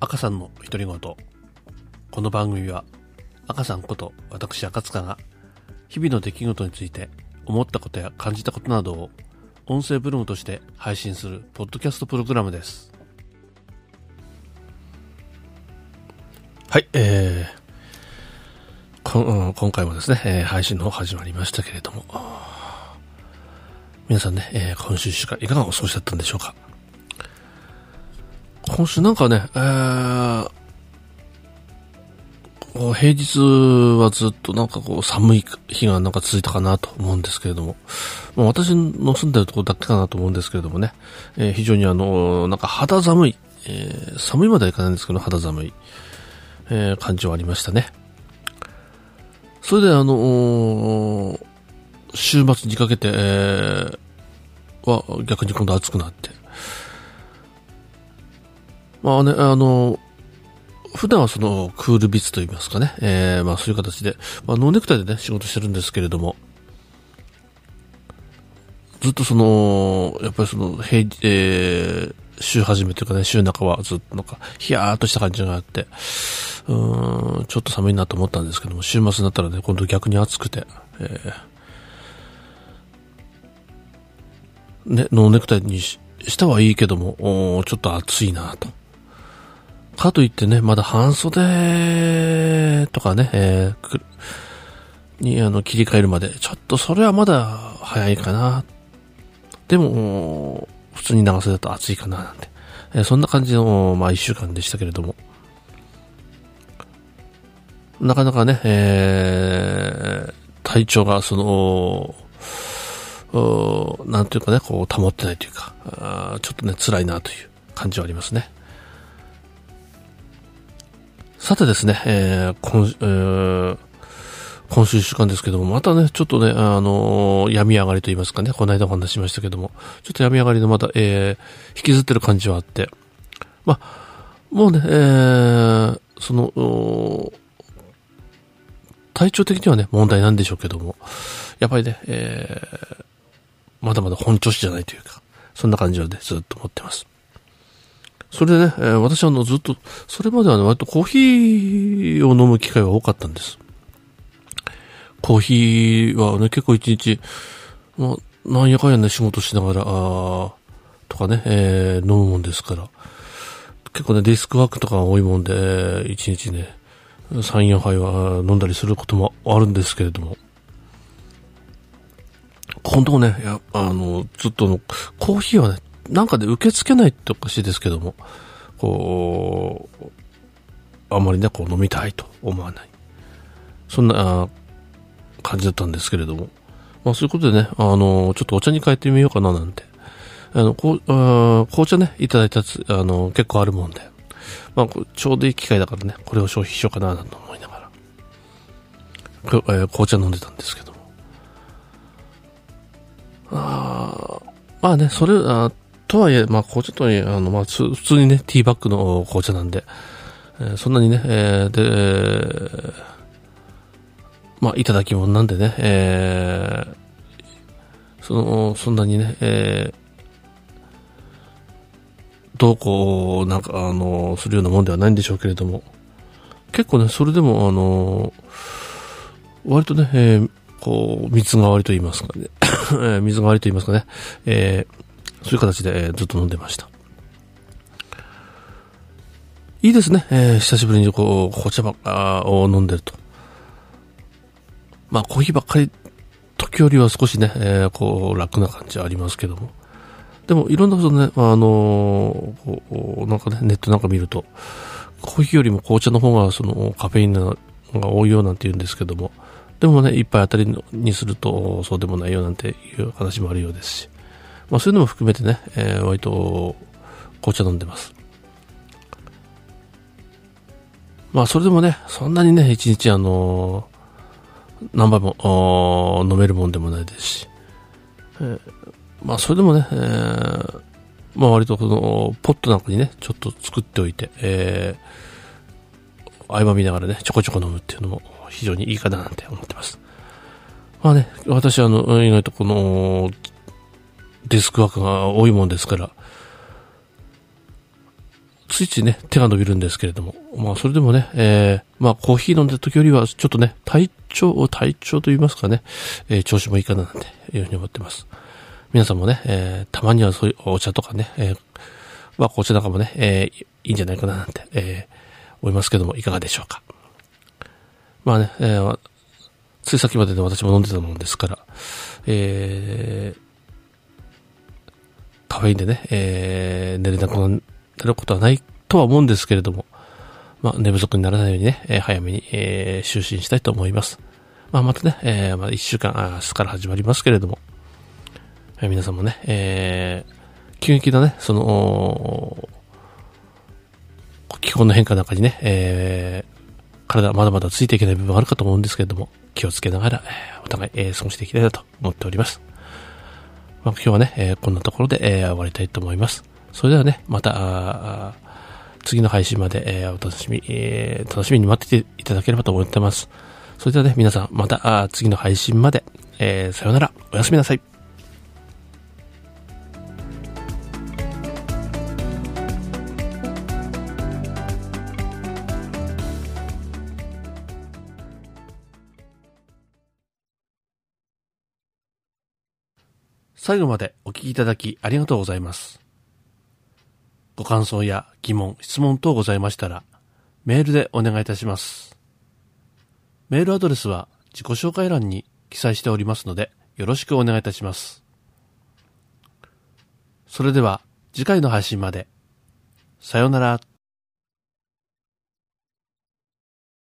赤さんの独り言。この番組は、赤さんこと私赤塚が、日々の出来事について思ったことや感じたことなどを、音声ブログとして配信するポッドキャストプログラムです。はい、えー、こん今回もですね、えー配信の方始まりましたけれども、皆さんね、えー今週1週間いかがお過ごしだったんでしょうか今週なんかね、えー平日はずっとなんかこう寒い日がなんか続いたかなと思うんですけれども、まあ、私の住んでるところだけかなと思うんですけれどもね、えー非常にあの、なんか肌寒い、えー寒いまではいかないんですけど、肌寒い、えー感じはありましたね。それであの、週末にかけて、えは逆に今度暑くなって、まあね、あの、普段はそのクールビズと言いますかね、えー、まあそういう形で、まあノーネクタイでね、仕事してるんですけれども、ずっとその、やっぱりその、平、えー、週始めというかね、週中はずっとなんか、ヒヤーっとした感じがあって、うん、ちょっと寒いなと思ったんですけども、週末になったらね、今度逆に暑くて、えー、ね、ノーネクタイにししたはいいけども、おちょっと暑いなと。かといってね、まだ半袖とかね、えーにあの切り替えるまで、ちょっとそれはまだ早いかな。でも、普通に長袖だと暑いかななんて。えーそんな感じの、まあ一週間でしたけれども。なかなかね、えー体調がその、なんていうかね、こう保ってないというか、あちょっとね、辛いなという感じはありますね。さてですね、えー今えー今週一週間ですけども、またね、ちょっとね、あのー病み上がりと言いますかね、この間お話しましたけども、ちょっと病み上がりのまた、えー引きずってる感じはあって、まあ、もうね、えーその、体調的にはね、問題なんでしょうけども、やっぱりね、えーまだまだ本調子じゃないというか、そんな感じはね、ずっと思ってます。それでね、えー私はあのずっと、それまではね、割とコーヒーを飲む機会が多かったんです。コーヒーはね、結構一日、まあ、なんやかんやね、仕事しながら、あとかね、えー飲むもんですから、結構ね、デスクワークとか多いもんで、一日ね、3、4杯は飲んだりすることもあるんですけれども、今度ね、や、あの、ずっとの、コーヒーはね、なんかで受け付けないっておかしいですけども、こう、あまりね、こう飲みたいと思わない。そんな感じだったんですけれども、まあそういうことでね、あの、ちょっとお茶に変えてみようかななんて。あの、こう、紅茶ね、いただいたつ、あの、結構あるもんで、まあちょうどいい機会だからね、これを消費しようかななんて思いながら、えー紅茶飲んでたんですけども。あーまあね、それ、あとはいえ、まあ紅茶とはいえ、あの、まあ普通にね、ティーバッグの紅茶なんで、えーそんなにね、えーで、えーまあ、いただき物なんでね、えーその、そんなにね、えーどうこう、なんか、あの、するようなもんではないんでしょうけれども、結構ね、それでも、あの、割とね、えーこう、水代わりと言いますかね、水代わりと言いますかね、えーそういう形で、えーずっと飲んでました。いいですね、えー久しぶりにこう、紅茶ばっかを飲んでると。まあ、コーヒーばっかり、時よりは少しね、えーこう、楽な感じはありますけども。でも、いろんなことね、あのーこうなんかね、ネットなんか見ると、コーヒーよりも紅茶の方が、その、カフェインが多いようなんて言うんですけども、でもね、一杯当たりにすると、そうでもないよなんていう話もあるようですし、まあ、そういうのも含めてね、えー割と、紅茶飲んでます。まあ、それでもね、そんなにね、一日あのー何杯も飲めるもんでもないですし、えーまあ、それでもね、えーまあ、割とこの、ポットなんかにね、ちょっと作っておいて、えー合間見ながらね、ちょこちょこ飲むっていうのも非常にいいかななんて思ってます。まあね、私はあの、意外とこの、デスクワークが多いもんですから、ついついね、手が伸びるんですけれども、まあ、それでもね、えー、まあ、コーヒー飲んでる時よりは、ちょっとね、体調、体調と言いますかね、えー、調子もいいかななんていうふうに思ってます。皆さんもね、えー、たまにはそういうお茶とかね、えー、まあ、紅茶なんかもね、えー、いいんじゃないかななんて、えー、思いますけども、いかがでしょうか。まあね、えー、つい先までで私も飲んでたもんですから、えー、カフェインでね、えー、寝れなくなることはないとは思うんですけれども、まあ、寝不足にならないようにね、えー、早めに、えー、就寝したいと思います。まあ、またね、えー、まあ、一週間、明日から始まりますけれども、えー、皆さんもね、えー、急激なね、その、気候の変化の中にね、えー、体まだまだついていけない部分あるかと思うんですけれども、気をつけながら、お互い、えー、過ごしていきたいなと思っております。まあ、今日はね、えー、こんなところで、えー、終わりたいと思います。それではね、また、次の配信まで、えー、お楽しみ、えー、楽しみに待ってていただければと思ってます。それではね、皆さん、また、次の配信まで、えー、さようなら、おやすみなさい。最後までお聞きいただきありがとうございます。ご感想や疑問、質問等ございましたら、メールでお願いいたします。メールアドレスは自己紹介欄に記載しておりますので、よろしくお願いいたします。それでは、次回の配信まで。さようなら。